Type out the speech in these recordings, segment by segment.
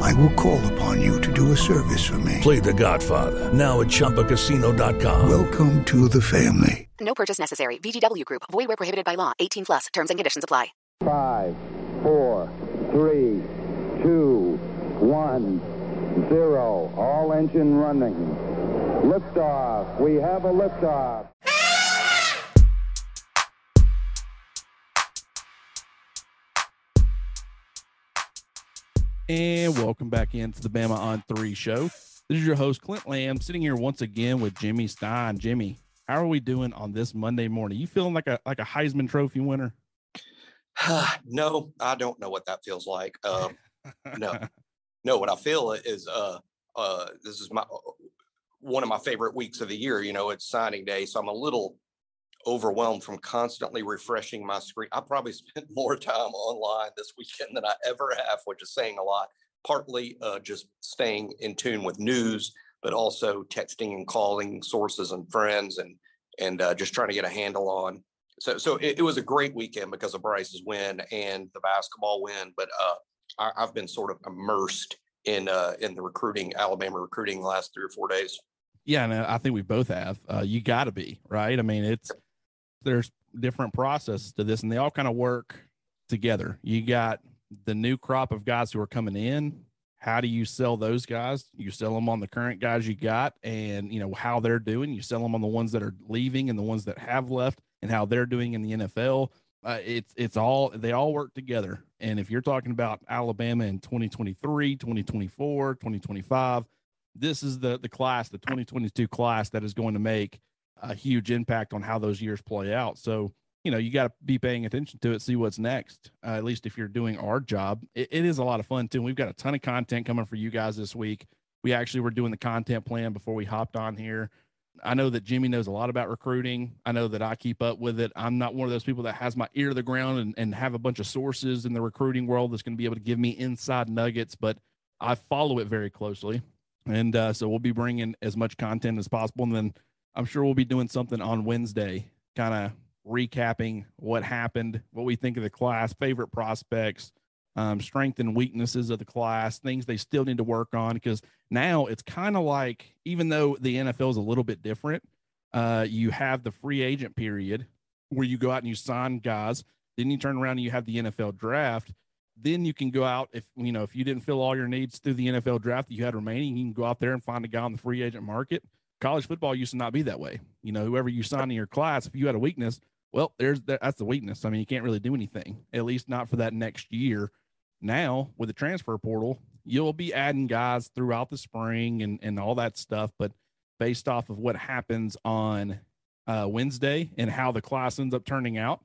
I will call upon you to do a service for me. Play The Godfather now at ChumbaCasino.com. Welcome to the family. No purchase necessary. VGW Group. Void where prohibited by law. 18 plus. Terms and conditions apply. Five, four, three, two, one, zero. All engine running. Liftoff. We have a liftoff. And welcome back into the Bama on Three show. This is your host, Clint Lamb, sitting here once again with Jimmy Stein. Jimmy, how are we doing on this Monday morning? You feeling like a like a Heisman Trophy winner? no, I don't know what that feels like. Uh, no, no, what I feel is uh, uh, this is my one of my favorite weeks of the year. You know, it's signing day, so I'm a little overwhelmed from constantly refreshing my screen. I probably spent more time online this weekend than I ever have, which is saying a lot. Partly uh, just staying in tune with news, but also texting and calling sources and friends, and and uh, just trying to get a handle on. So so it, it, was a great weekend because of Bryce's win and the basketball win. But uh, I, have been sort of immersed in uh, in the recruiting, Alabama recruiting, the last three or four days. Yeah, and I think we both have. Uh, you got to be right. I mean, it's there's different processes to this and they all kind of work together. You got the new crop of guys who are coming in. How do you sell those guys? You sell them on the current guys you got and you know how they're doing. You sell them on the ones that are leaving and the ones that have left and how they're doing in the NFL. Uh, it's it's all they all work together. And if you're talking about Alabama in 2023, 2024, 2025, this is the the class, the 2022 class that is going to make a huge impact on how those years play out. So, you know, you got to be paying attention to it, see what's next. Uh, at least if you're doing our job, it, it is a lot of fun too. We've got a ton of content coming for you guys this week. We actually were doing the content plan before we hopped on here. I know that Jimmy knows a lot about recruiting. I know that I keep up with it. I'm not one of those people that has my ear to the ground and, and have a bunch of sources in the recruiting world that's going to be able to give me inside nuggets, but I follow it very closely. And uh, so we'll be bringing as much content as possible. And then I'm sure we'll be doing something on Wednesday, kind of recapping what happened, what we think of the class, favorite prospects, um, strength and weaknesses of the class, things they still need to work on. Because now it's kind of like, even though the NFL is a little bit different, uh, you have the free agent period where you go out and you sign guys. Then you turn around and you have the NFL draft. Then you can go out if you know if you didn't fill all your needs through the NFL draft that you had remaining, you can go out there and find a guy on the free agent market college football used to not be that way. You know, whoever you sign in your class, if you had a weakness, well, there's that's the weakness. I mean, you can't really do anything, at least not for that next year. Now with the transfer portal, you'll be adding guys throughout the spring and and all that stuff, but based off of what happens on uh, Wednesday and how the class ends up turning out,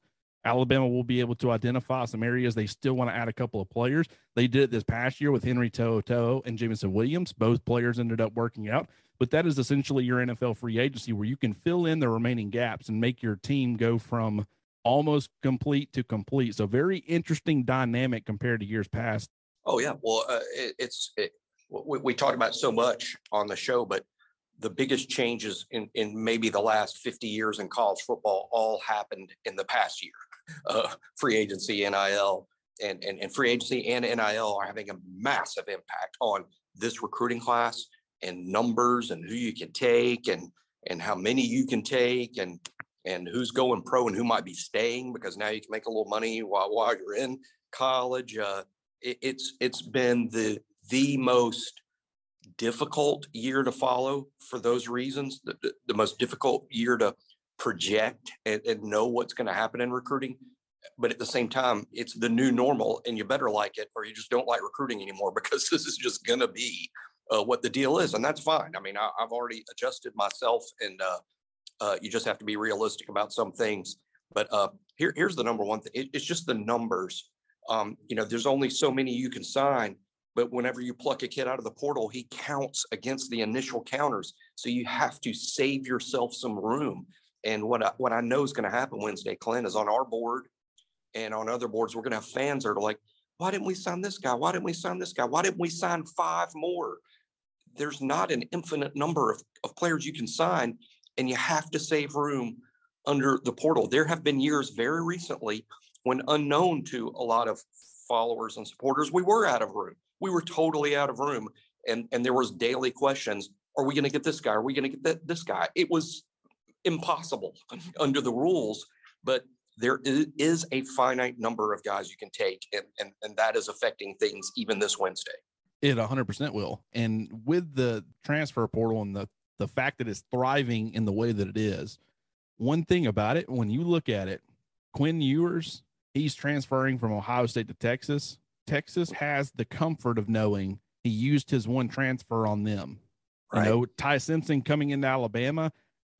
Alabama will be able to identify some areas they still want to add a couple of players. They did it this past year with Henry To'oTo'o and Jameson Williams. Both players ended up working out but that is essentially your NFL free agency where you can fill in the remaining gaps and make your team go from almost complete to complete. So very interesting dynamic compared to years past. Oh yeah, well uh, it, it's it, we, we talk about so much on the show, but the biggest changes in in maybe the last 50 years in college football all happened in the past year. Uh, free agency, NIL, and, and and free agency and NIL are having a massive impact on this recruiting class and numbers and who you can take and and how many you can take and and who's going pro and who might be staying because now you can make a little money while while you're in college. Uh, it, it's it's been the the most difficult year to follow for those reasons. The, the, the most difficult year to project and, and know what's going to happen in recruiting. But at the same time, it's the new normal, and you better like it, or you just don't like recruiting anymore because this is just going to be uh, what the deal is, and that's fine. I mean, I, have already adjusted myself, and uh, uh, you just have to be realistic about some things. But uh, here, here's the number one thing: it, it's just the numbers. Um, you know, there's only so many you can sign, but whenever you pluck a kid out of the portal, he counts against the initial counters. So you have to save yourself some room. And what I, what I know is going to happen Wednesday, Clint, is on our board and on other boards, we're going to have fans that are like, why didn't we sign this guy? Why didn't we sign this guy? Why didn't we sign five more? There's not an infinite number of, of players you can sign, and you have to save room under the portal. There have been years very recently when unknown to a lot of followers and supporters, we were out of room. We were totally out of room. And, and there was daily questions. Are we going to get this guy? Are we going to get that, this guy? It was impossible under the rules, but there is a finite number of guys you can take and, and, and that is affecting things even this Wednesday. It 100% will. And with the transfer portal and the the fact that it's thriving in the way that it is, one thing about it, when you look at it, Quinn Ewers, he's transferring from Ohio State to Texas. Texas has the comfort of knowing he used his one transfer on them. Right. You know, Ty Simpson coming into Alabama,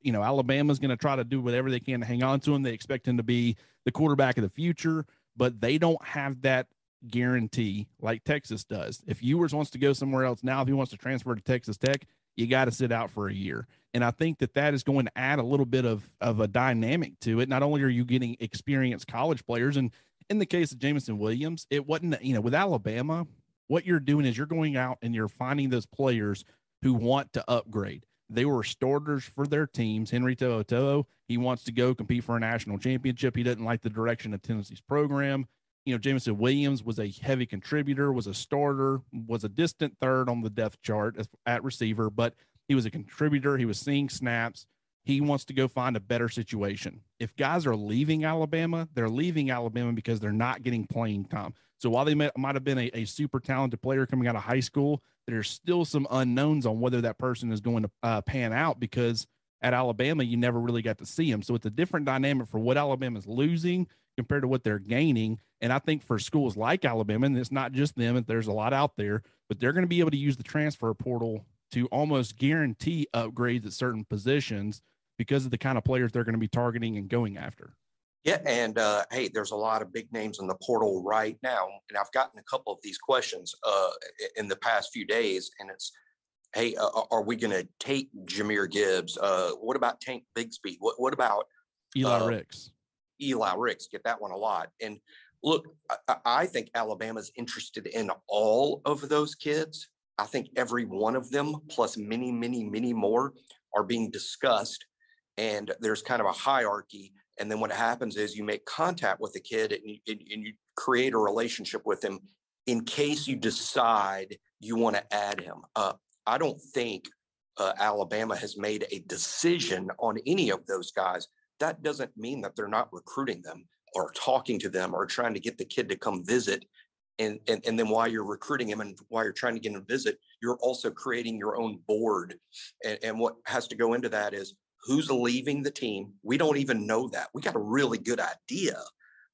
you know, Alabama's going to try to do whatever they can to hang on to him. They expect him to be the quarterback of the future, but they don't have that guarantee like Texas does. If Ewers wants to go somewhere else now, if he wants to transfer to Texas Tech, you got to sit out for a year. And I think that that is going to add a little bit of of a dynamic to it. Not only are you getting experienced college players, and in the case of Jameson Williams, it wasn't you know with Alabama, what you're doing is you're going out and you're finding those players who want to upgrade. They were starters for their teams. Henry To'o he wants to go compete for a national championship. He doesn't like the direction of Tennessee's program. You know, Jameson Williams was a heavy contributor, was a starter, was a distant third on the depth chart at receiver, but he was a contributor. He was seeing snaps. He wants to go find a better situation. If guys are leaving Alabama, they're leaving Alabama because they're not getting playing time. So while they might, might have been a, a super talented player coming out of high school, there's still some unknowns on whether that person is going to uh, pan out because at Alabama, you never really got to see him. So it's a different dynamic for what Alabama's losing compared to what they're gaining. And I think for schools like Alabama, and it's not just them, there's a lot out there, but they're going to be able to use the transfer portal to almost guarantee upgrades at certain positions because of the kind of players they're going to be targeting and going after. Yeah, and uh, hey, there's a lot of big names in the portal right now, and I've gotten a couple of these questions uh, in the past few days, and it's, hey, uh, are we going to take Jahmyr Gibbs? Uh, what about Tank Bigsby? What what about Eli Uh, Ricks. Eli Ricks? Get that one a lot. And look, I- I, think Alabama's interested in all of those kids. I think every one of them, plus many, many, many more, are being discussed, and there's kind of a hierarchy. And then what happens is you make contact with the kid and you, and, and you create a relationship with him in case you decide you want to add him. Uh, I don't think uh, Alabama has made a decision on any of those guys. That doesn't mean that they're not recruiting them or talking to them or trying to get the kid to come visit. And, and, and then while you're recruiting him and while you're trying to get him to visit, you're also creating your own board. And, and what has to go into that is who's leaving the team. We don't even know that. We got a really good idea,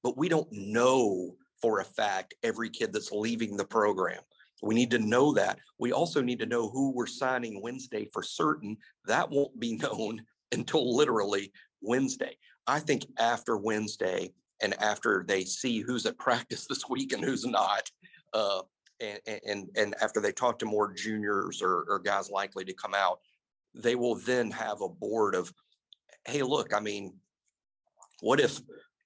but we don't know for a fact every kid that's leaving the program. We need to know that. We also need to know who we're signing Wednesday for certain. That won't be known until literally Wednesday. I think after Wednesday and after they see who's at practice this week and who's not, uh, and, and and after they talk to more juniors or, or guys likely to come out, they will then have a board of, hey, look, I mean, what if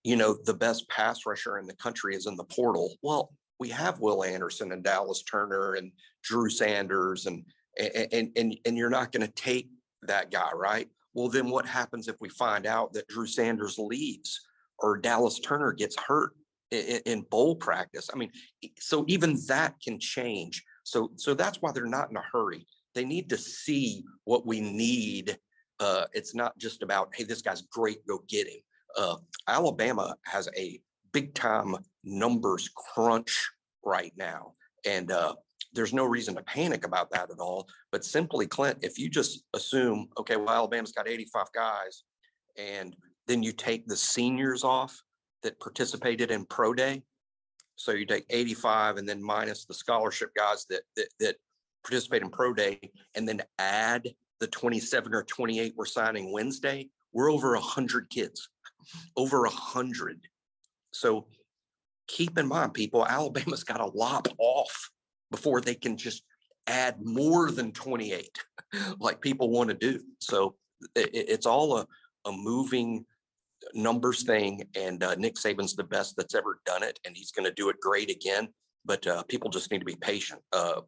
you know the best pass rusher in the country is in the portal? Well, we have Will Anderson and Dallas Turner and Drew Sanders and and and and you're not going to take that guy, right? Well, then what happens if we find out that Drew Sanders leaves or Dallas Turner gets hurt in, in bowl practice? I mean, so even that can change. So so that's why they're not in a hurry. They need to see what we need. Uh, it's not just about hey, this guy's great, go get him. Uh, Alabama has a big time numbers crunch right now. And uh, there's no reason to panic about that at all. But simply, Clint, if you just assume, okay, well, Alabama's got 85 guys, and then you take the seniors off that participated in pro day. So you take 85 and then minus the scholarship guys that that, that participate in pro day, and then add the 27 or 28 we're signing Wednesday. We're over 100 kids, over 100. So keep in mind, people, Alabama's got to lop off before they can just add more than 28 like people want to do. So it, it's all a a moving numbers thing, and uh, Nick Saban's the best that's ever done it, and he's going to do it great again. But uh, people just need to be patient. Uh,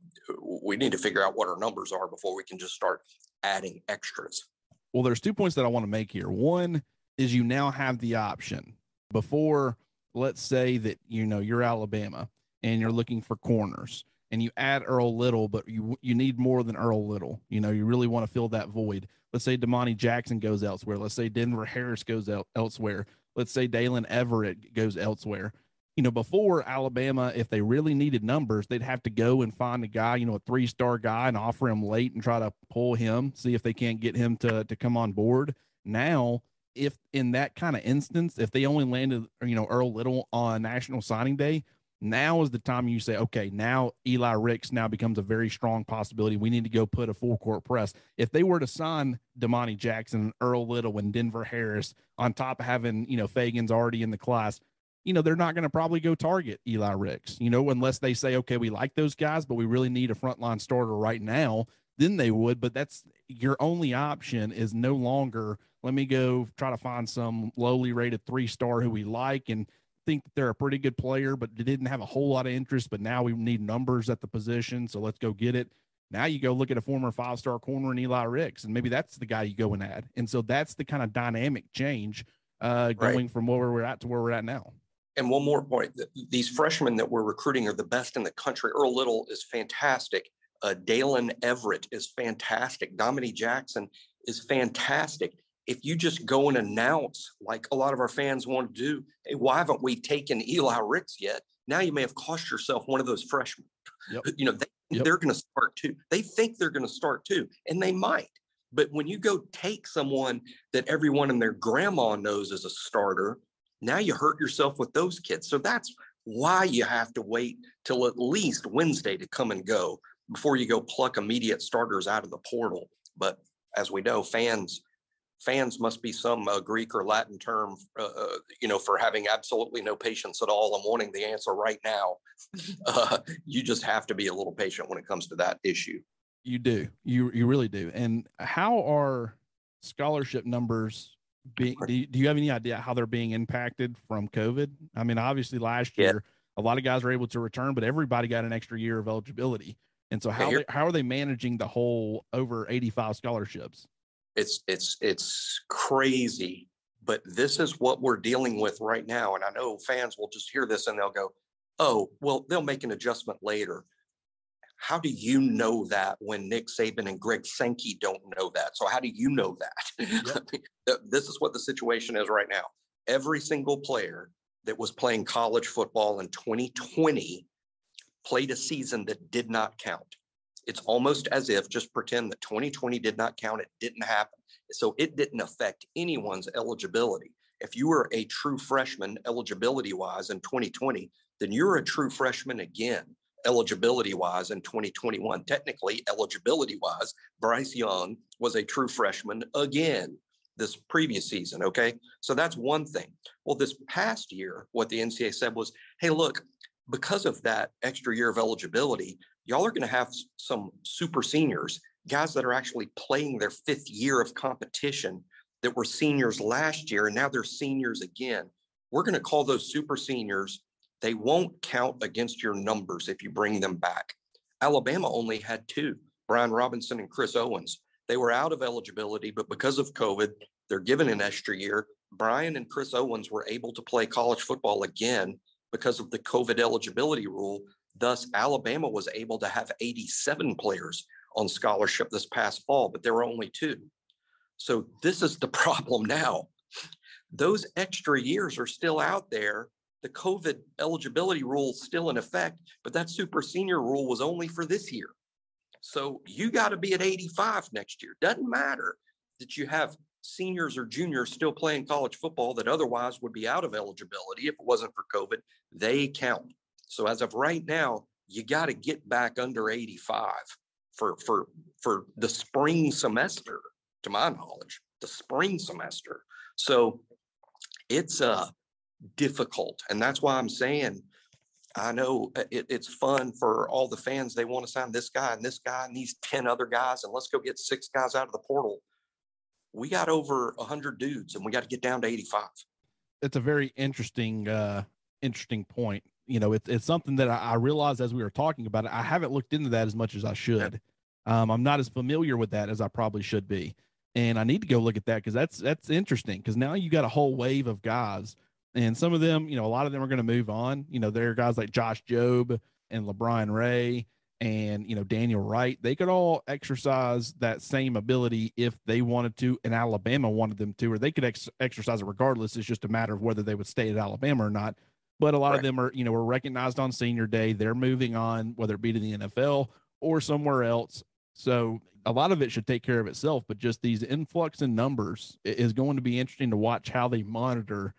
we need to figure out what our numbers are before we can just start adding extras. Well, there's two points that I want to make here. One is you now have the option before, let's say that you know you're Alabama and you're looking for corners and you add Earl Little, but you you need more than Earl Little. You know, you really want to fill that void. Let's say Domani Jackson goes elsewhere. Let's say Denver Harris goes el- elsewhere. Let's say Daylen Everette goes elsewhere. You know, before Alabama, if they really needed numbers, they'd have to go and find a guy, you know, a three star guy and offer him late and try to pull him, see if they can't get him to to come on board. Now, if in that kind of instance, if they only landed, you know, Earl Little on National Signing Day, now is the time you say, okay, now Eli Ricks now becomes a very strong possibility. We need to go put a full court press. If they were to sign Domani Jackson, and Earl Little, and Denver Harris on top of having, you know, Fagan's already in the class, you know, they're not going to probably go target Eli Ricks, you know, unless they say, okay, we like those guys, but we really need a frontline starter right now, then they would. But that's your only option is no longer, let me go try to find some lowly rated three star who we like and think that they're a pretty good player, but didn't have a whole lot of interest. But now we need numbers at the position, so let's go get it. Now you go look at a former five star corner in Eli Ricks, and maybe that's the guy you go and add. And so that's the kind of dynamic change uh, going right. from where we're at to where we're at now. And one more point: these freshmen that we're recruiting are the best in the country. Earl Little is fantastic. Uh, Daylen Everette is fantastic. Dominique Jackson is fantastic if you just go and announce, like a lot of our fans want to do, hey, why haven't we taken Eli Ricks yet? Now you may have cost yourself one of those freshmen. Yep. You know, they, yep. they're going to start too. They think they're going to start too, and they might. But when you go take someone that everyone and their grandma knows as a starter, now you hurt yourself with those kids. So that's why you have to wait till at least Wednesday to come and go before you go pluck immediate starters out of the portal. But as we know, fans fans must be some uh, Greek or Latin term, uh, uh, you know, for having absolutely no patience at all and wanting the answer right now. Uh, you just have to be a little patient when it comes to that issue. You do. You you really do. And how are scholarship numbers being? Do you, do you have any idea how they're being impacted from COVID? I mean, obviously last year yeah. a lot of guys were able to return, but everybody got an extra year of eligibility. And so how they, how are they managing the whole over 85 scholarships? it's it's it's crazy but this is what we're dealing with right now and i know fans will just hear this and they'll go oh well they'll make an adjustment later how do you know that when nick saban and greg sankey don't know that so how do you know that yep. this is what the situation is right now every single player that was playing college football in 2020 played a season that did not count it's almost as if just pretend that 2020 did not count, it didn't happen. So it didn't affect anyone's eligibility. If you were a true freshman eligibility wise in 2020, then you're a true freshman again eligibility wise in 2021. Technically, eligibility wise, Bryce Young was a true freshman again this previous season. Okay. So that's one thing. Well, this past year, what the NCAA said was hey, look, because of that extra year of eligibility, y'all are going to have some super seniors, guys that are actually playing their fifth year of competition that were seniors last year, and now they're seniors again. We're going to call those super seniors. They won't count against your numbers if you bring them back. Alabama only had two Brian Robinson and Chris Owens. They were out of eligibility, but because of COVID, they're given an extra year. Brian and Chris Owens were able to play college football again because of the COVID eligibility rule. Thus, Alabama was able to have 87 players on scholarship this past fall, but there were only two. So, this is the problem now. Those extra years are still out there. The COVID eligibility rule is still in effect, but that super senior rule was only for this year. So, you got to be at 85 next year. Doesn't matter that you have seniors or juniors still playing college football that otherwise would be out of eligibility if it wasn't for COVID, they count. So as of right now, you got to get back under 85 for for for the spring semester, to my knowledge, the spring semester. So it's uh difficult. And that's why I'm saying I know uh, it, it's fun for all the fans. They want to sign this guy and this guy and these 10 other guys, and let's go get six guys out of the portal we got over 100 dudes and we got to get down to 85 it's a very interesting uh interesting point. You know it's it's something that I, I realized as we were talking about it i haven't looked into that as much as i should. Um i'm not as familiar with that as i probably should be. And i need to go look at that because that's that's interesting because now you got a whole wave of guys. And some of them you know a lot of them are going to move on. You know there are guys like josh Jobe and LaBryan Ray and you know Daniel Wright, they could all exercise that same ability if they wanted to, and Alabama wanted them to, or they could ex- exercise it regardless. It's just a matter of whether they would stay at Alabama or not. But a lot right. of them are, you know, were recognized on senior day. They're moving on, whether it be to the NFL or somewhere else. So a lot of it should take care of itself. But just these influx in numbers is going to be interesting to watch how they monitor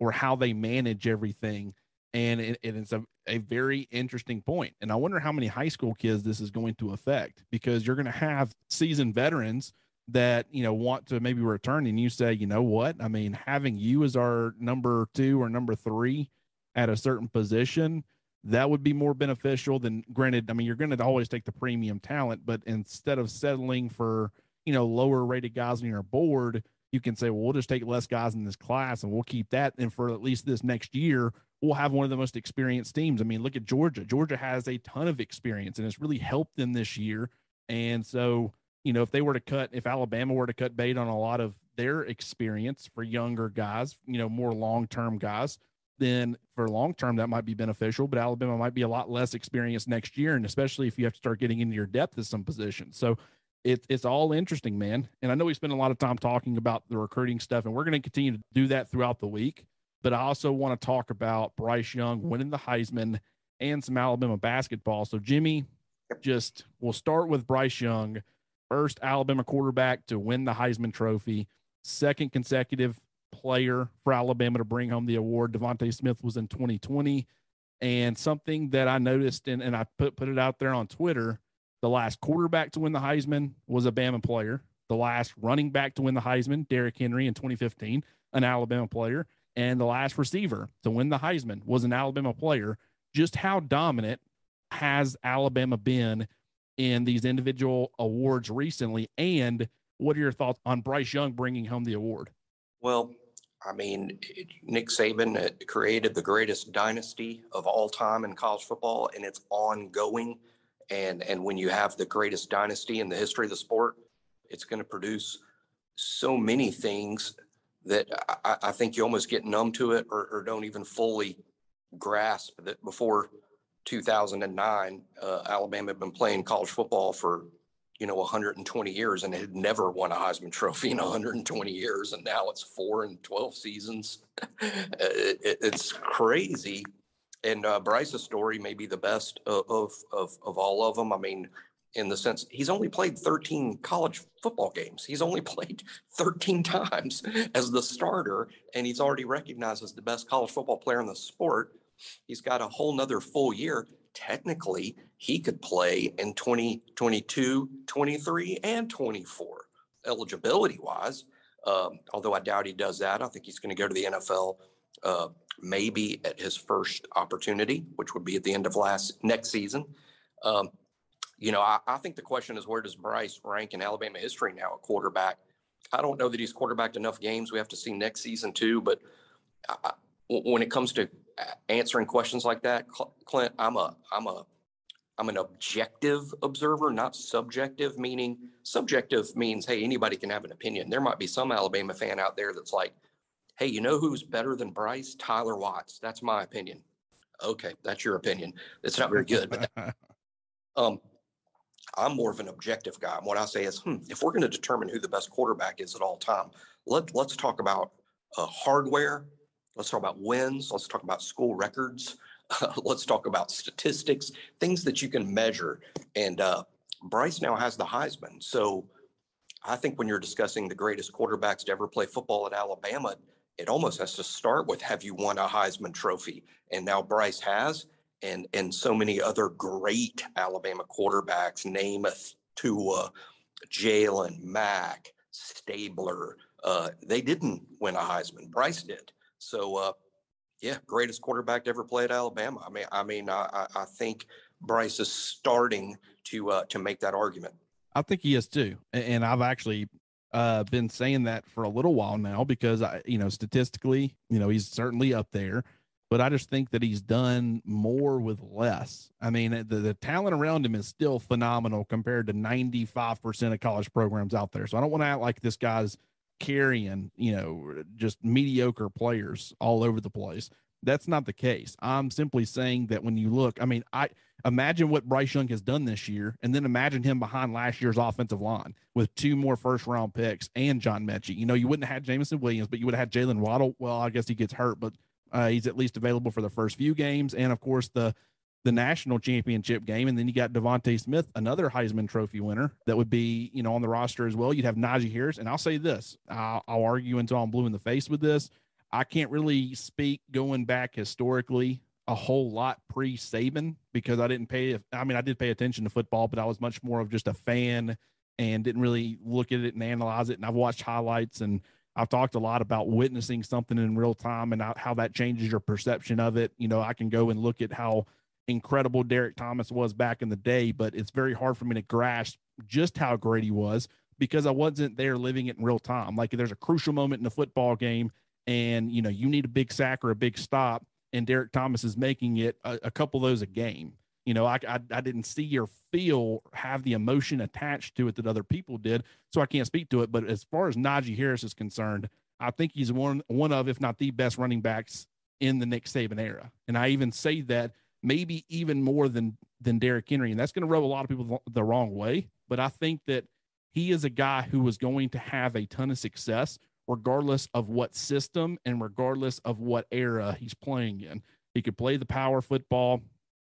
or how they manage everything and it, it's a, a very interesting point. And i wonder how many high school kids this is going to affect because you're going to have seasoned veterans that you know want to maybe return and you say you know what? I mean having you as our number two or number three at a certain position that would be more beneficial than granted i mean you're going to always take the premium talent but instead of settling for you know lower rated guys on your board you can say well we'll just take less guys in this class and we'll keep that and for at least this next year will have one of the most experienced teams. I mean, look at Georgia. Georgia has a ton of experience and it's really helped them this year. And so, you know, if they were to cut, if Alabama were to cut bait on a lot of their experience for younger guys, you know, more long term guys, then for long term, that might be beneficial. But Alabama might be a lot less experienced next year. And especially if you have to start getting into your depth at some positions. So, it, it's all interesting, man. And I know we spend a lot of time talking about the recruiting stuff, and we're going to continue to do that throughout the week but I also want to talk about Bryce Young winning the Heisman and some Alabama basketball. So, Jimmy, just we'll start with Bryce Young, first Alabama quarterback to win the Heisman Trophy, second consecutive player for Alabama to bring home the award. DeVonta Smith was in 2020. And something that I noticed, and, and I put, put it out there on Twitter the last quarterback to win the Heisman was a Bama player. The last running back to win the Heisman, Derrick Henry in 2015, an Alabama player and the last receiver to win the Heisman was an Alabama player. Just how dominant has Alabama been in these individual awards recently? And what are your thoughts on Bryce Young bringing home the award? Well, I mean, Nick Saban uh, created the greatest dynasty of all time in college football, and it's ongoing. And and when you have the greatest dynasty in the history of the sport, it's going to produce so many things that I, I, think you almost get numb to it or, or, don't even fully grasp that before 2009, uh, Alabama had been playing college football for, you know, 120 years and had never won a Heisman Trophy in 120 years. And now it's four and 12 seasons. it, it, it's crazy. And uh, Bryce's story may be the best of, of, of, of all of them. I mean, in the sense he's only played 13 college football games. He's only played 13 times as the starter, and he's already recognized as the best college football player in the sport. He's got a whole nother full year. Technically, he could play in 2022, 23, and 24 eligibility wise. Um, although I doubt he does that. I think he's going to go to the NFL uh, maybe at his first opportunity, which would be at the end of last next season. Um, you know, I, I, think the question is where does Bryce rank in Alabama history now at quarterback? I don't know that he's quarterbacked enough games. We have to see next season too. But I, when it comes to answering questions like that, Clint, I'm a I'm a I'm an objective observer, not subjective. Meaning, subjective means hey, anybody can have an opinion. There might be some Alabama fan out there that's like, hey, you know who's better than Bryce? Tyler Watts. That's my opinion. Okay, that's your opinion. It's not very good, but. That, um, I'm more of an objective guy. And what I say is, hmm, if we're going to determine who the best quarterback is at all time, let let's talk about uh, hardware. Let's talk about wins. Let's talk about school records. Let's talk about statistics, things that you can measure. And uh, Bryce now has the Heisman, so I think when you're discussing the greatest quarterbacks to ever play football at Alabama, it almost has to start with have you won a Heisman Trophy? And now Bryce has and and so many other great Alabama quarterbacks, Namath, Tua, Jalen, Mack, Stabler. Uh, they didn't win a Heisman. Bryce did. So uh, yeah, greatest quarterback to ever play at Alabama. I mean, I mean, I, I think Bryce is starting to uh, to make that argument. I think he is too, and I've actually Uh, been saying that for a little while now because I, you know, statistically, you know, he's certainly up there, but I just think that he's done more with less. I mean, the, the talent around him is still phenomenal compared to 95% of college programs out there. So I don't want to act like this guy's carrying, you know, just mediocre players all over the place. That's not the case. I'm simply saying that when you look, I mean, I imagine what Bryce Young has done this year, and then imagine him behind last year's offensive line with two more first round picks and John Metchie. You know, you wouldn't have had Jameson Williams, but you would have had Jaylen Waddle. Well, I guess he gets hurt, but uh, he's at least available for the first few games, and of course the the national championship game, and then you got DeVonta Smith, another Heisman Trophy winner that would be you know on the roster as well. You'd have Najee Harris, and I'll say this: I'll, I'll argue until I'm blue in the face with this. I can't really speak going back historically a whole lot pre Saban because I didn't pay. I mean, I did pay attention to football, but I was much more of just a fan and didn't really look at it and analyze it. And I've watched highlights and I've talked a lot about witnessing something in real time and how that changes your perception of it. You know, I can go and look at how incredible Derrick Thomas was back in the day, but it's very hard for me to grasp just how great he was because I wasn't there living it in real time. Like there's a crucial moment in a football game and you know you need a big sack or a big stop and Derrick thomas is making it a, a couple of those a game you know I, I, I didn't see or feel have the emotion attached to it that other people did so i can't speak to it but as far as najee harris is concerned i think he's one one of if not the best running backs in the nick saban era and i even say that maybe even more than than Derrick Henry and that's going to rub a lot of people the wrong way but i think that he is a guy who was going to have a ton of success regardless of what system and regardless of what era he's playing in. He could play the power football.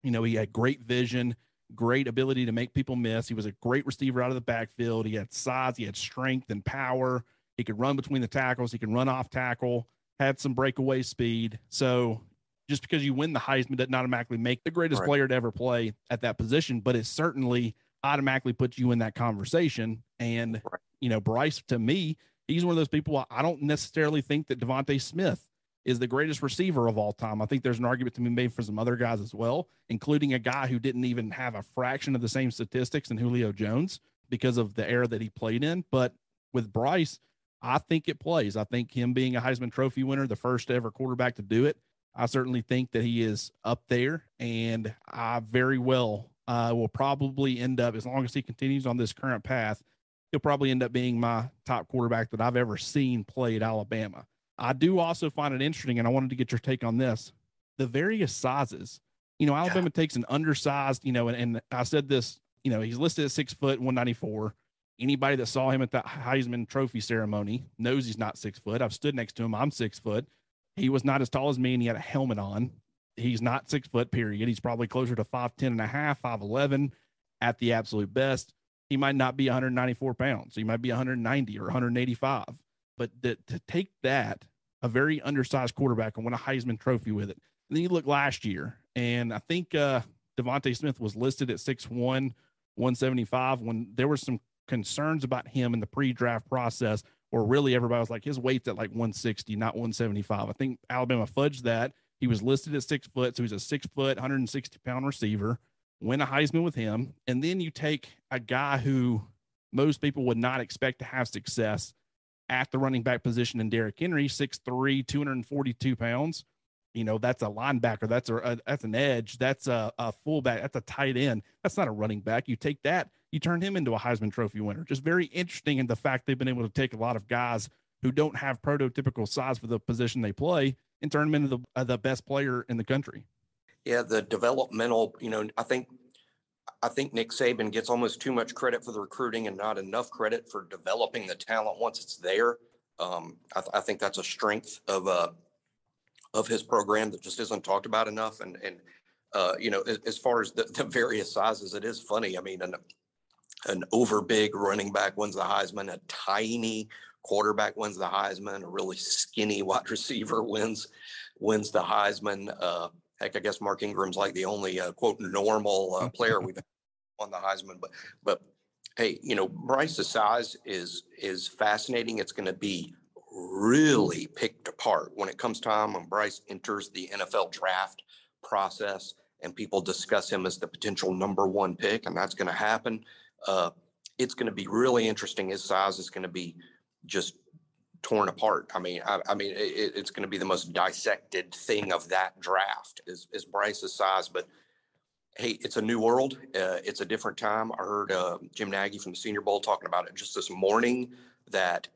You know, he had great vision, great ability to make people miss. He was a great receiver out of the backfield. He had size, he had strength and power. He could run between the tackles, he could run off tackle, had some breakaway speed. So just because you win the Heisman doesn't automatically make the greatest right. player to ever play at that position, but it certainly automatically puts you in that conversation. And, right. you know, Bryce, to me, he's one of those people. I don't necessarily think that DeVonta Smith is the greatest receiver of all time. I think there's an argument to be made for some other guys as well, including a guy who didn't even have a fraction of the same statistics in Julio Jones because of the era that he played in. But with Bryce, I think it plays. I think him being a Heisman Trophy winner, the first ever quarterback to do it, I certainly think that he is up there, and I very well uh, will probably end up, as long as he continues on this current path, he'll probably end up being my top quarterback that I've ever seen play at Alabama. I do also find it interesting, and I wanted to get your take on this the various sizes. You know, Alabama yeah. takes an undersized, you know, and, and I said this, you know, he's listed at six foot, 194. Anybody that saw him at that Heisman Trophy ceremony knows he's not six foot. I've stood next to him. I'm six foot. He was not as tall as me, and he had a helmet on. He's not six foot, period. He's probably closer to 5'10 and a half, 5'11 at the absolute best he might not be 194 pounds. He might be 190 or 185. But to, to take that, a very undersized quarterback, and win a Heisman Trophy with it. And then you look last year, and I think uh, DeVonta Smith was listed at 6'1, 175 when there were some concerns about him in the pre-draft process or really everybody was like his weight's at like 160 not 175 i think alabama fudged that. He was listed at six foot so he's a six foot 160 pound receiver. Win a Heisman with him, and then you take a guy who most people would not expect to have success at the running back position in Derrick Henry, 6'3, 242 pounds. You know, that's a linebacker. That's a, a that's an edge. That's a, a fullback. That's a tight end. That's not a running back. You take that, you turn him into a Heisman Trophy winner. Just very interesting in the fact they've been able to take a lot of guys who don't have prototypical size for the position they play and turn them into the, uh, the best player in the country. Yeah, the developmental, you know, I think I think Nick Saban gets almost too much credit for the recruiting and not enough credit for developing the talent once it's there. Um, I, th- I, think that's a strength of uh, of his program that just isn't talked about enough. And and uh, you know, as, as far as the, the, various sizes, it is funny. I mean, an an over big running back wins the Heisman, a tiny quarterback wins the Heisman, a really skinny wide receiver wins wins the Heisman. Uh, heck, I guess Mark Ingram's like the only uh, quote normal uh, player we've won the Heisman. But but hey, you know Bryce's size is is fascinating. It's going to be really picked apart when it comes time when Bryce enters the NFL draft process and people discuss him as the potential number one pick, and that's going to happen. Uh, it's going to be really interesting. His size is going to be just torn apart. I mean, I, I mean, it, it's going to be the most dissected thing of that draft is, is Bryce's size. But hey, it's a new world. Uh, it's a different time. I heard uh, Jim Nagy from the Senior Bowl talking about it just this morning that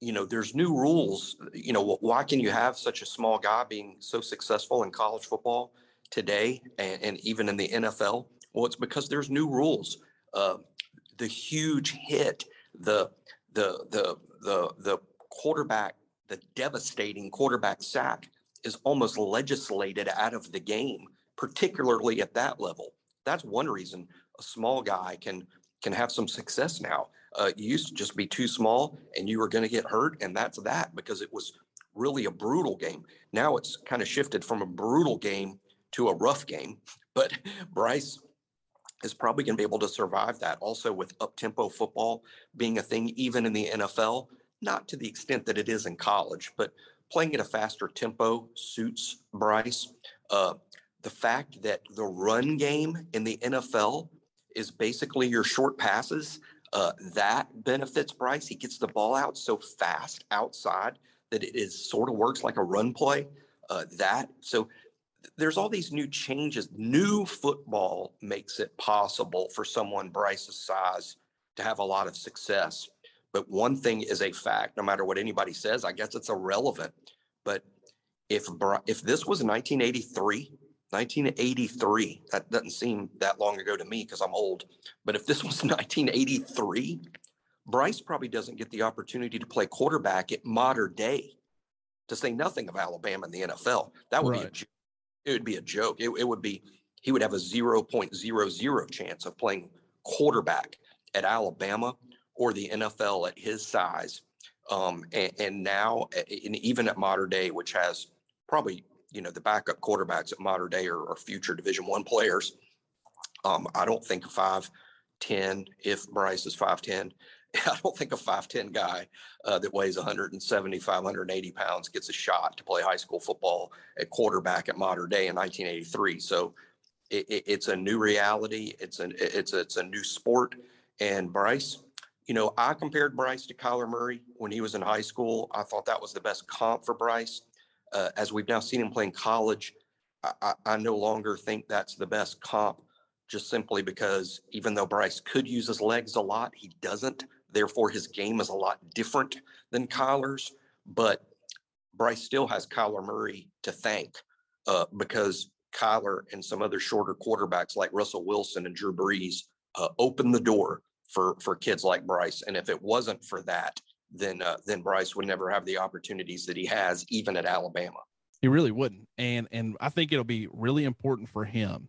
you know there's new rules. You know, why can you have such a small guy being so successful in college football today and, and even in the NFL? Well, it's because there's new rules. Uh, the huge hit, the the the the the quarterback, the devastating quarterback sack is almost legislated out of the game, particularly at that level. That's one reason a small guy can can have some success now. Uh, you used to just be too small and you were going to get hurt, and that's that because it was really a brutal game. Now it's kind of shifted from a brutal game to a rough game. But Bryce is probably going to be able to survive that. Also, with up tempo football being a thing, even in the NFL, not to the extent that it is in college, but playing at a faster tempo suits Bryce. Uh, the fact that the run game in the NFL is basically your short passes, uh, that benefits Bryce. He gets the ball out so fast outside that it is sort of works like a run play. Uh, that so there's all these new changes. New football makes it possible for someone Bryce's size to have a lot of success. But one thing is a fact, no matter what anybody says, I guess it's irrelevant. But if if this was 1983, 1983, that doesn't seem that long ago to me because I'm old. But if this was 1983, Bryce probably doesn't get the opportunity to play quarterback at modern day, to say nothing of Alabama in the NFL. That would right. be a, joke. it would be a joke. It, it would be he would have a 0.00 chance of playing quarterback at Alabama or the NFL at his size. Um, and, and, now, and even at modern day, which has probably you know the backup quarterbacks at modern day are, are future Division One players. Um, I don't think a five ten, if Bryce is five ten, I don't think a five ten guy uh, that weighs 175, 180 pounds gets a shot to play high school football at quarterback at modern day in 1983. So it, it, it's a new reality. It's an it's a, it's a new sport, and Bryce you know, I compared Bryce to Kyler Murray when he was in high school. I thought that was the best comp for Bryce. Uh, as we've now seen him playing college, I, I, I no longer think that's the best comp, just simply because even though Bryce could use his legs a lot, he doesn't. Therefore, his game is a lot different than Kyler's. But Bryce still has Kyler Murray to thank uh, because Kyler and some other shorter quarterbacks like Russell Wilson and Drew Brees uh, opened the door for for kids like Bryce. And if it wasn't for that, then uh, then Bryce would never have the opportunities that he has, even at Alabama. He really wouldn't. And and I think it'll be really important for him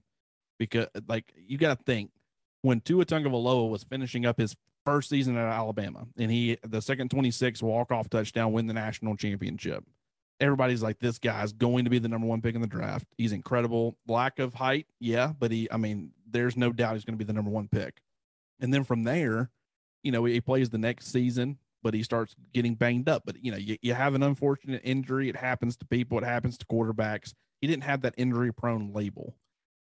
because like you got to think when Tua Tagovailoa was finishing up his first season at Alabama and he the second 26 walk off touchdown win the national championship. Everybody's like, this guy's going to be the number one pick in the draft. He's incredible. Lack of height, yeah, but he, I mean, there's no doubt he's going to be the number one pick. And then from there, you know, he plays the next season, but he starts getting banged up. But, you know, you, you have an unfortunate injury. It happens to people, it happens to quarterbacks. He didn't have that injury prone label.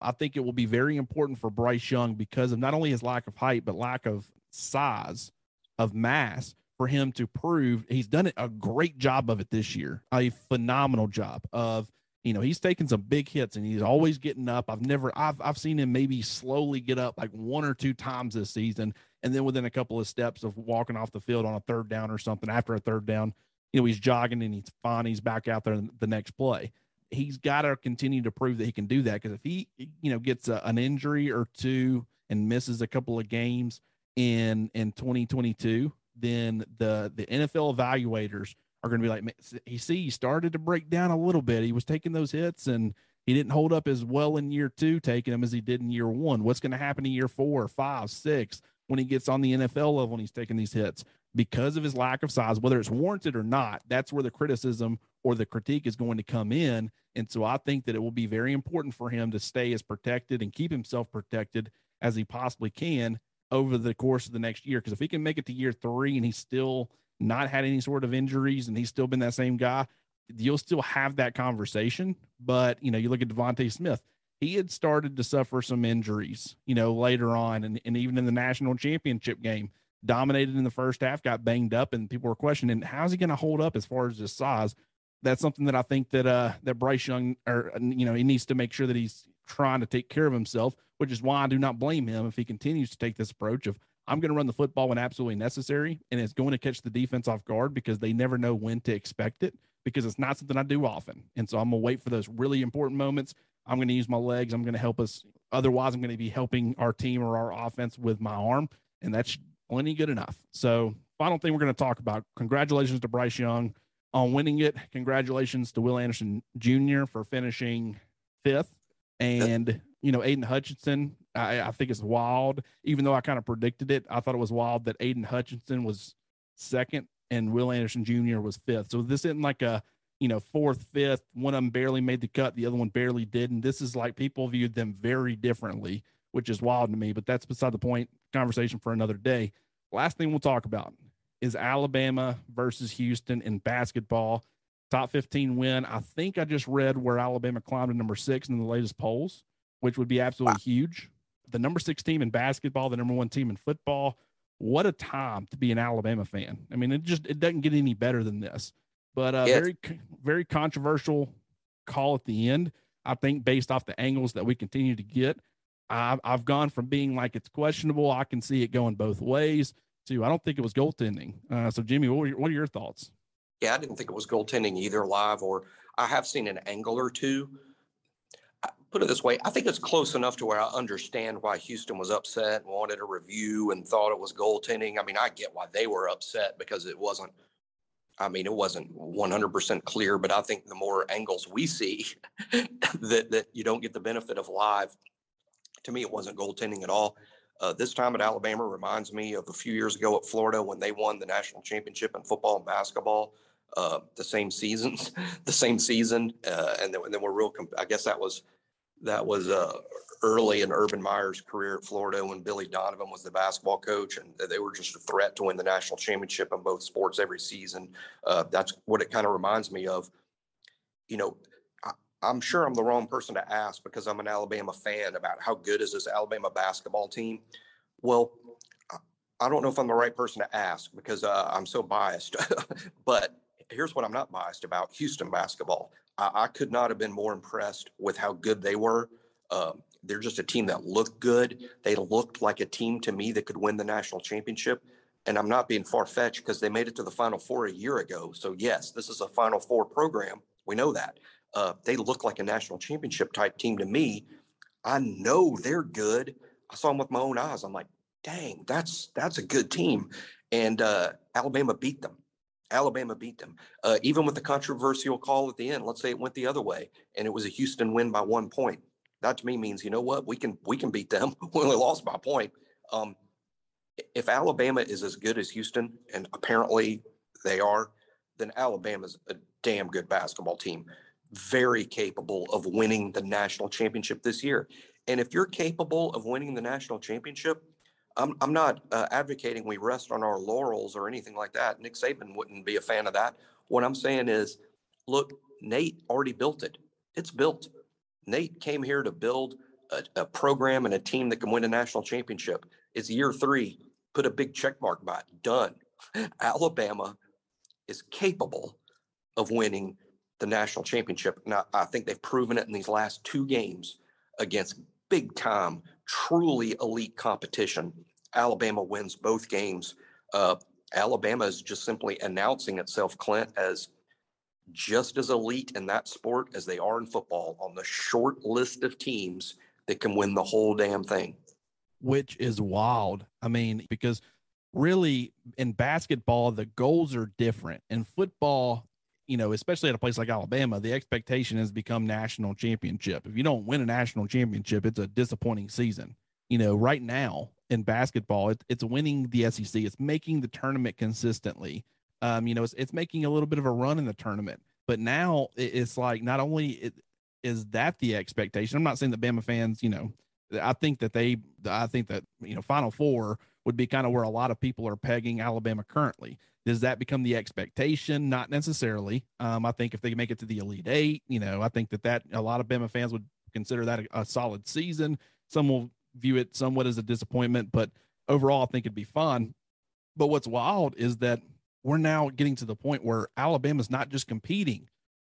I think it will be very important for Bryce Young because of not only his lack of height, but lack of size, of mass for him to prove he's done a great job of it this year, a phenomenal job of you know, he's taking some big hits and he's always getting up. I've never, I've, I've seen him maybe slowly get up like one or two times this season. And then within a couple of steps of walking off the field on a third down or something after a third down, you know, he's jogging and he's fine. He's back out there the next play. He's got to continue to prove that he can do that. Cause if he, you know, gets a, an injury or two and misses a couple of games in, in 2022, then the, the NFL evaluators are going to be like, he see, he started to break down a little bit. He was taking those hits and he didn't hold up as well in year two, taking them as he did in year one. What's going to happen in year four, five, six when he gets on the NFL level and he's taking these hits because of his lack of size, whether it's warranted or not? That's where the criticism or the critique is going to come in. And so I think that it will be very important for him to stay as protected and keep himself protected as he possibly can over the course of the next year. Because if he can make it to year three and he's still not had any sort of injuries and he's still been that same guy, you'll still have that conversation. But you know, you look at DeVonta Smith, he had started to suffer some injuries, you know, later on, and, and even in the national championship game, dominated in the first half, got banged up, and people were questioning how's he going to hold up as far as his size. That's something that I think that uh that Bryce Young or you know he needs to make sure that he's trying to take care of himself, which is why I do not blame him if he continues to take this approach of I'm going to run the football when absolutely necessary, and it's going to catch the defense off guard because they never know when to expect it because it's not something I do often. And so I'm going to wait for those really important moments. I'm going to use my legs. I'm going to help us. Otherwise, I'm going to be helping our team or our offense with my arm, and that's plenty good enough. So, final thing we're going to talk about congratulations to Bryce Young on winning it. Congratulations to Will Anderson Jr. for finishing fifth. And, you know, Aidan Hutchinson, I, I think it's wild. Even though I kind of predicted it, I thought it was wild that Aidan Hutchinson was second and Will Anderson Jr. was fifth. So this isn't like a, you know, fourth, fifth. One of them barely made the cut, the other one barely did. And this is like people viewed them very differently, which is wild to me, but that's beside the point. Conversation for another day. Last thing we'll talk about is Alabama versus Houston in basketball. Top 15 win. I think I just read where Alabama climbed to number six in the latest polls, which would be absolutely wow. huge. The number six team in basketball, the number one team in football. What a time to be an Alabama fan. I mean, it just it doesn't get any better than this. But uh, yes. very very controversial call at the end. I think based off the angles that we continue to get, I've, I've gone from being like it's questionable. I can see it going both ways. To I don't think it was goaltending. Uh, so Jimmy, what, your, what are your thoughts? Yeah, I didn't think it was goaltending either live, or I have seen an angle or two. put it this way, I think it's close enough to where I understand why Houston was upset, wanted a review, and thought it was goaltending. I mean, I get why they were upset because it wasn't. I mean, it wasn't 100% clear, but I think the more angles we see that that you don't get the benefit of live, to me, it wasn't goaltending at all. Uh, this time at Alabama reminds me of a few years ago at Florida when they won the national championship in football and basketball uh, the same seasons, the same season, uh, and then, and then we're real. Comp- I guess that was that was uh, early in Urban Meyer's career at Florida when Billy Donovan was the basketball coach, and they were just a threat to win the national championship in both sports every season. Uh, that's what it kind of reminds me of. You know, I, I'm sure I'm the wrong person to ask because I'm an Alabama fan about how good is this Alabama basketball team. Well, I don't know if I'm the right person to ask because uh, I'm so biased, but here's what I'm not biased about Houston basketball. I, I could not have been more impressed with how good they were. Um, they're just a team that looked good. They looked like a team to me that could win the national championship. And I'm not being far fetched because they made it to the Final Four a year ago. So, yes, this is a Final Four program. We know that. Uh, they look like a national championship type team to me. I know they're good. I saw them with my own eyes. I'm like, dang, that's that's a good team. And uh, Alabama beat them. Alabama beat them. Uh, even with the controversial call at the end, let's say it went the other way and it was a Houston win by one point. That to me means, you know what, we can we can beat them. we only lost by a point. Um, if Alabama is as good as Houston, and apparently they are, then Alabama's a damn good basketball team, very capable of winning the national championship this year. And if you're capable of winning the national championship, I'm, I'm not uh, advocating we rest on our laurels or anything like that. Nick Saban wouldn't be a fan of that. What I'm saying is, look, Nate already built it. It's built. Nate came here to build a, a program and a team that can win a national championship. It's year three. Put a big check mark by it. Done. Alabama is capable of winning the national championship. Now, I think they've proven it in these last two games against big time truly elite competition. Alabama wins both games. Uh, Alabama is just simply announcing itself, Clint, as just as elite in that sport as they are in football on the short list of teams that can win the whole damn thing. Which is wild. I mean, because really in basketball, the goals are different. In football, you know, especially at a place like Alabama, the expectation has become national championship. If you don't win a national championship, it's a disappointing season. You know, right now in basketball, it, it's winning the SEC. It's making the tournament consistently. Um, you know, it's, it's making a little bit of a run in the tournament. But now it's like not only it, is that the expectation. I'm not saying that Bama fans, you know, I think that they, I think that you know, Final Four would be kind of where a lot of people are pegging Alabama currently. Does that become the expectation? Not necessarily. Um, I think if they make it to the Elite Eight, you know, I think that that a lot of Bama fans would consider that a, a solid season. Some will view it somewhat as a disappointment, but overall, I think it'd be fun. But what's wild is that we're now getting to the point where Alabama's not just competing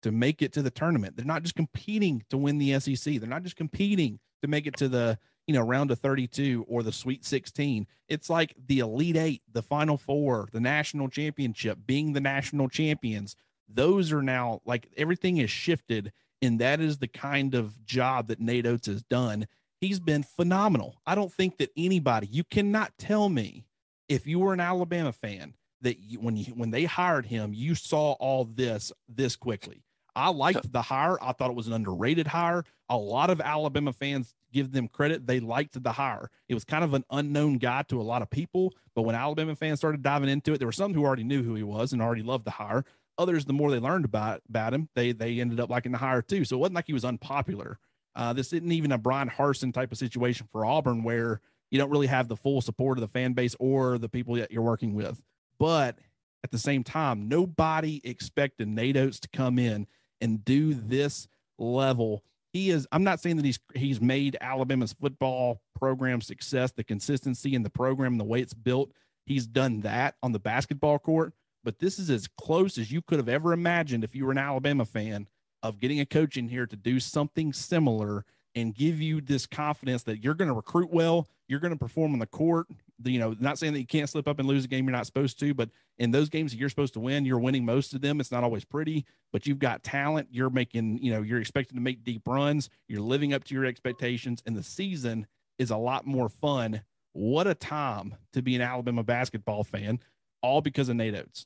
to make it to the tournament. They're not just competing to win the SEC. They're not just competing to make it to the you know round of 32 or the Sweet 16. It's like the Elite Eight, the Final Four, the national championship, being the national champions. Those are now like everything is shifted, and that is the kind of job that Nate Oats has done. He's been phenomenal. I don't think that anybody, you cannot tell me if you were an Alabama fan that you, when you, when they hired him, you saw all this this quickly. I liked the hire. I thought it was an underrated hire. A lot of Alabama fans give them credit. They liked the hire. It was kind of an unknown guy to a lot of people, but when Alabama fans started diving into it, there were some who already knew who he was and already loved the hire. Others, the more they learned about about him, they they ended up liking the hire too. So it wasn't like he was unpopular. Uh, this isn't even a Bryan Harsin type of situation for Auburn where you don't really have the full support of the fan base or the people that you're working with. But at the same time, nobody expected Nate Oats to come in and do this level. He is, I'm not saying that he's he's made Alabama's football program success, the consistency in the program, the way it's built. He's done that on the basketball court, but this is as close as you could have ever imagined if you were an Alabama fan of getting a coach in here to do something similar and give you this confidence that you're going to recruit well, you're going to perform on the court. You know, not saying that you can't slip up and lose a game you're not supposed to, but in those games that you're supposed to win, you're winning most of them. It's not always pretty, but you've got talent. You're making, you know, you're expected to make deep runs. You're living up to your expectations, and the season is a lot more fun. What a time to be an Alabama basketball fan, all because of Nate Oats.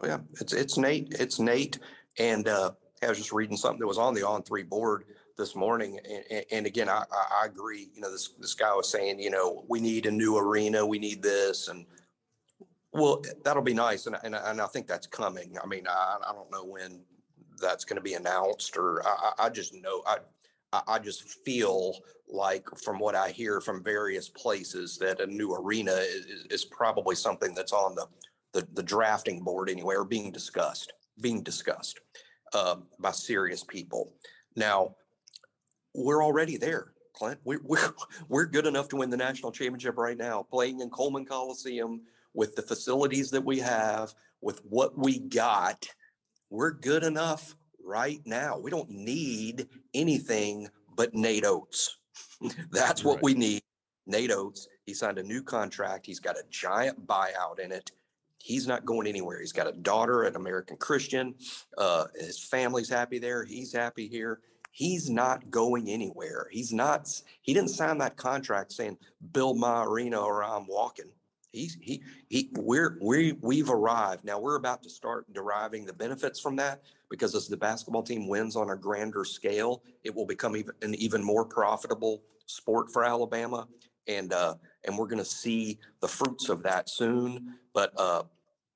Oh yeah, it's it's Nate. It's Nate, and uh, I was just reading something that was on the on three board this morning. And, and again, I, I, agree. You know, this this guy was saying, you know, we need a new arena, we need this, and well, that'll be nice, and and, and I think that's coming. I mean, I, I don't know when that's going to be announced, or I, I just know I. I just feel like, from what I hear from various places, that a new arena is, is probably something that's on the, the, the drafting board anyway, or being discussed, being discussed uh, by serious people. Now, we're already there, Clint. We, we're we're good enough to win the national championship right now, playing in Coleman Coliseum with the facilities that we have, with what we got. We're good enough right now. We don't need anything but Nate Oats. That's what right. we need. Nate Oats. He signed a new contract. He's got a giant buyout in it. He's not going anywhere. He's got a daughter at American Christian. Uh, his family's happy there. He's happy here he's not going anywhere. He's not, he didn't sign that contract saying, build my arena or I'm walking. He's, he, he, we're, we, we've arrived. Now we're about to start deriving the benefits from that because as the basketball team wins on a grander scale, it will become even, an even more profitable sport for Alabama. And, uh, and we're going to see the fruits of that soon. But, uh,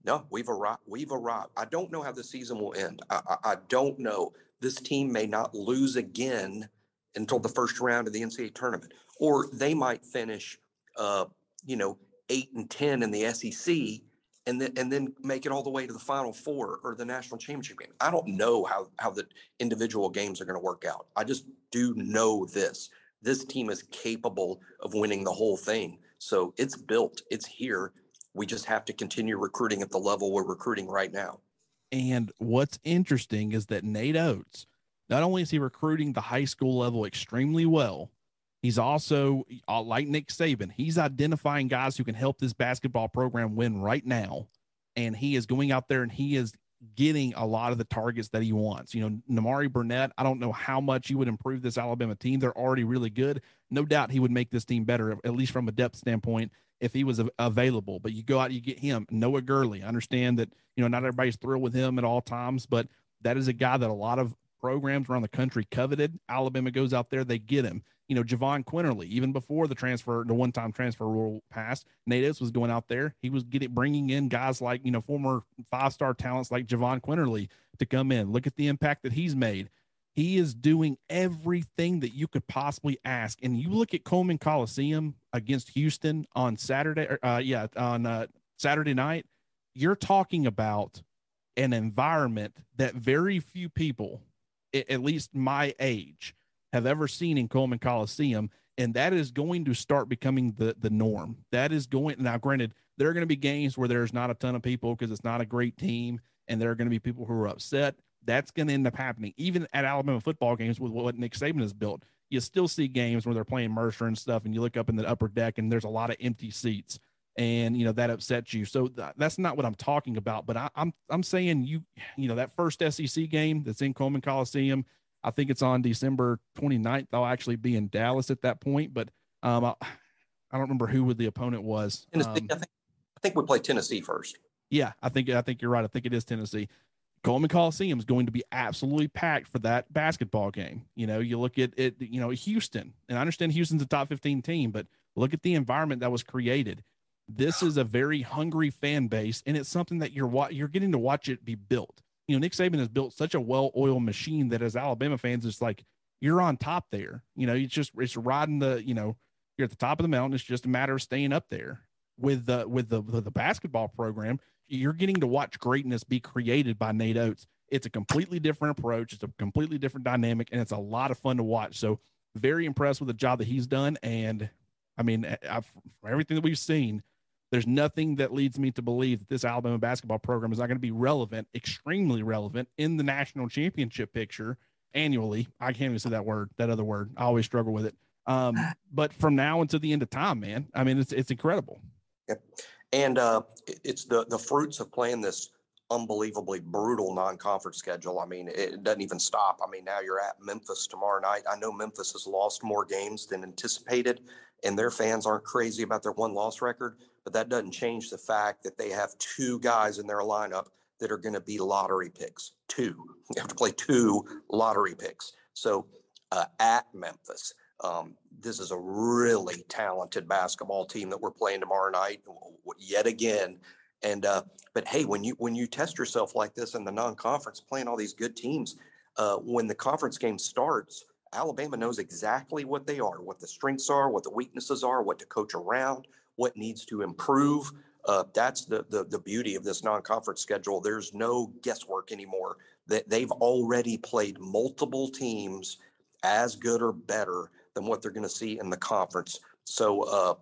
no, we've arrived. We've arrived. I don't know how the season will end. I, I, I don't know this team may not lose again until the first round of the NCAA tournament, or they might finish, uh, you know, eight and ten in the SEC, and then and then make it all the way to the Final Four or the national championship game. I don't know how how the individual games are going to work out. I just do know this: this team is capable of winning the whole thing. So it's built. It's here. We just have to continue recruiting at the level we're recruiting right now. And what's interesting is that Nate Oats, not only is he recruiting the high school level extremely well, he's also uh, like Nick Saban, he's identifying guys who can help this basketball program win right now. And he is going out there and he is getting a lot of the targets that he wants. You know, Nimari Burnett, I don't know how much he would improve this Alabama team. They're already really good. No doubt he would make this team better, at least from a depth standpoint if he was available. But you go out, you get him, Noah Gurley. I understand that you know not everybody's thrilled with him at all times, but that is a guy that a lot of programs around the country coveted. Alabama goes out there, they get him. You know, Jahvon Quinerly, even before the transfer, the one-time transfer rule passed, Nate Oats was going out there. He was getting bringing in guys like you know former five-star talents like Jahvon Quinerly to come in. Look at the impact that he's made. He is doing everything that you could possibly ask. And you look at Coleman Coliseum against Houston on Saturday, uh, yeah, on uh, Saturday night. You're talking about an environment that very few people, at least my age, have ever seen in Coleman Coliseum. And that is going to start becoming the the norm. That is going now, granted, there are going to be games where there's not a ton of people because it's not a great team, and there are going to be people who are upset. That's going to end up happening. Even at Alabama football games with what Nick Saban has built, you still see games where they're playing Mercer and stuff, and you look up in the upper deck and there's a lot of empty seats, and you know that upsets you. So th- that's not what I'm talking about. But I, I'm I'm saying you you know that first SEC game that's in Coleman Coliseum. I think it's on December 29th. I'll actually be in Dallas at that point, but um, I, I don't remember who the opponent was. Tennessee, Um, I think I think we play Tennessee first. yeah, I think I think you're right. I think it is Tennessee. Coleman Coliseum is going to be absolutely packed for that basketball game. You know, you look at it, you know, Houston, and I understand Houston's a top 15 team, but look at the environment that was created. This is a very hungry fan base, and it's something that you're you're getting to watch it be built. You know, Nick Saban has built such a well-oiled machine that as Alabama fans, it's like you're on top there. You know, it's just it's riding the, you know, you're at the top of the mountain. It's just a matter of staying up there. With the with the with the basketball program, you're getting to watch greatness be created by Nate Oats. It's a completely different approach. It's a completely different dynamic, and it's a lot of fun to watch. So, very impressed with the job that he's done. And I mean, I've, from everything that we've seen, there's nothing that leads me to believe that this Alabama basketball program is not going to be relevant, extremely relevant in the national championship picture annually. I can't even say that word, that other word. I always struggle with it. Um, but from now until the end of time, man, I mean, it's it's incredible. And uh, it's the, the fruits of playing this unbelievably brutal non-conference schedule. I mean, it doesn't even stop. I mean, now you're at Memphis tomorrow night. I know Memphis has lost more games than anticipated, and their fans aren't crazy about their one-loss record, but that doesn't change the fact that they have two guys in their lineup that are going to be lottery picks. Two. You have to play two lottery picks. So uh, at Memphis, um, this is a really talented basketball team that we're playing tomorrow night yet again. And uh, but hey, when you when you test yourself like this in the non-conference, playing all these good teams, uh, when the conference game starts, Alabama knows exactly what they are, what the strengths are, what the weaknesses are, what to coach around, what needs to improve. Uh, that's the, the the beauty of this non-conference schedule. There's no guesswork anymore. That they've already played multiple teams as good or better than what they're going to see in the conference. So uh,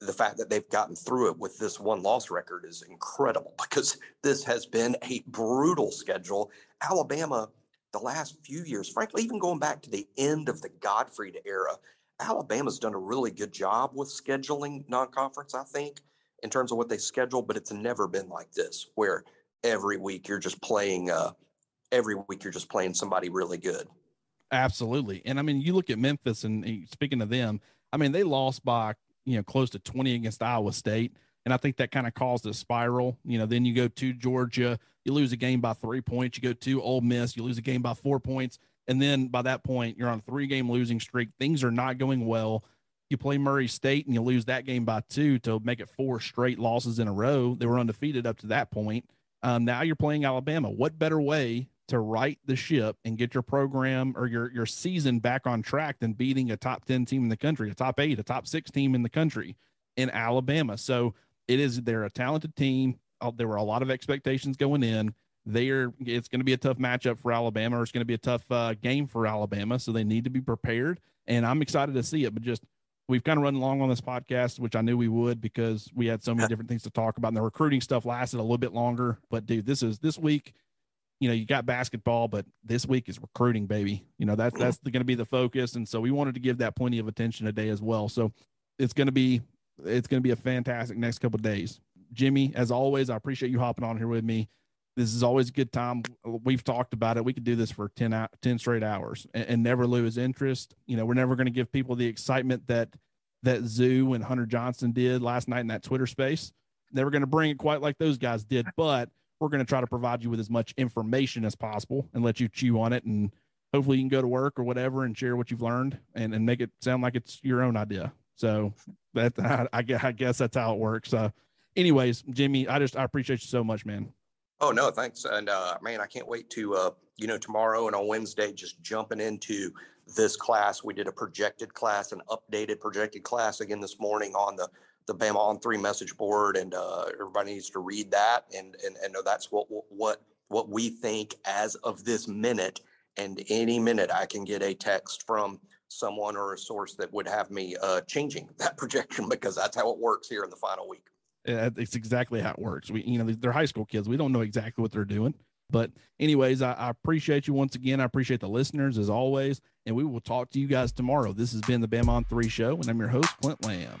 the fact that they've gotten through it with this one loss record is incredible because this has been a brutal schedule. Alabama, the last few years, frankly, even going back to the end of the Gottfried era, Alabama's done a really good job with scheduling non-conference, I think, in terms of what they schedule, but it's never been like this where every week you're just playing uh every week you're just playing somebody really good. Absolutely. And I mean, you look at Memphis and speaking of them, I mean, they lost by, you know, close to 20 against Iowa State. And I think that kind of caused a spiral. You know, then you go to Georgia, you lose a game by three points. You go to Ole Miss, you lose a game by four points. And then by that point, you're on a three game losing streak. Things are not going well. You play Murray State and you lose that game by two to make it four straight losses in a row. They were undefeated up to that point. Um, now you're playing Alabama. What better way to right the ship and get your program or your your season back on track than beating a top 10 team in the country, a top 8, a top 6 team in the country in Alabama. So it is they're a talented team. Uh, There were a lot of expectations going in. They're it's going to be a tough matchup for Alabama or it's going to be a tough uh, game for Alabama, so they need to be prepared and I'm excited to see it, but just we've kind of run along on this podcast, which I knew we would because we had so many different things to talk about. And the recruiting stuff lasted a little bit longer. But dude, this is this week, you know, you got basketball, but this week is recruiting, baby. You know, that's that's going to be the focus. And so we wanted to give that plenty of attention today as well. So it's going to be it's going to be a fantastic next couple days. Jimmy, as always, I appreciate you hopping on here with me. This is always a good time. We've talked about it. We could do this for 10, hou- 10 straight hours and, and never lose interest. You know, we're never going to give people the excitement that that Zoo and Hunter Johnson did last night in that Twitter space. Never going to bring it quite like those guys did, but we're going to try to provide you with as much information as possible and let you chew on it. And hopefully you can go to work or whatever and share what you've learned and, and make it sound like it's your own idea. So that I, I guess, that's how it works. Uh, anyways, Jimmy, I just, I appreciate you so much, man. Oh no, thanks. And uh, man, I can't wait to uh, you know tomorrow and on Wednesday just jumping into this class. We did a projected class, an updated projected class again this morning on the the Bama on three message board, and uh, everybody needs to read that and and and know that's what what what we think as of this minute And any minute I can get a text from someone or a source that would have me uh, changing that projection because that's how it works here in the final week. Yeah, It's exactly how it works. We, you know, they're high school kids. We don't know exactly what they're doing. But, anyways, I, I appreciate you once again. I appreciate the listeners as always. And we will talk to you guys tomorrow. This has been the Bam on 3 show. And I'm your host, Clint Lamb.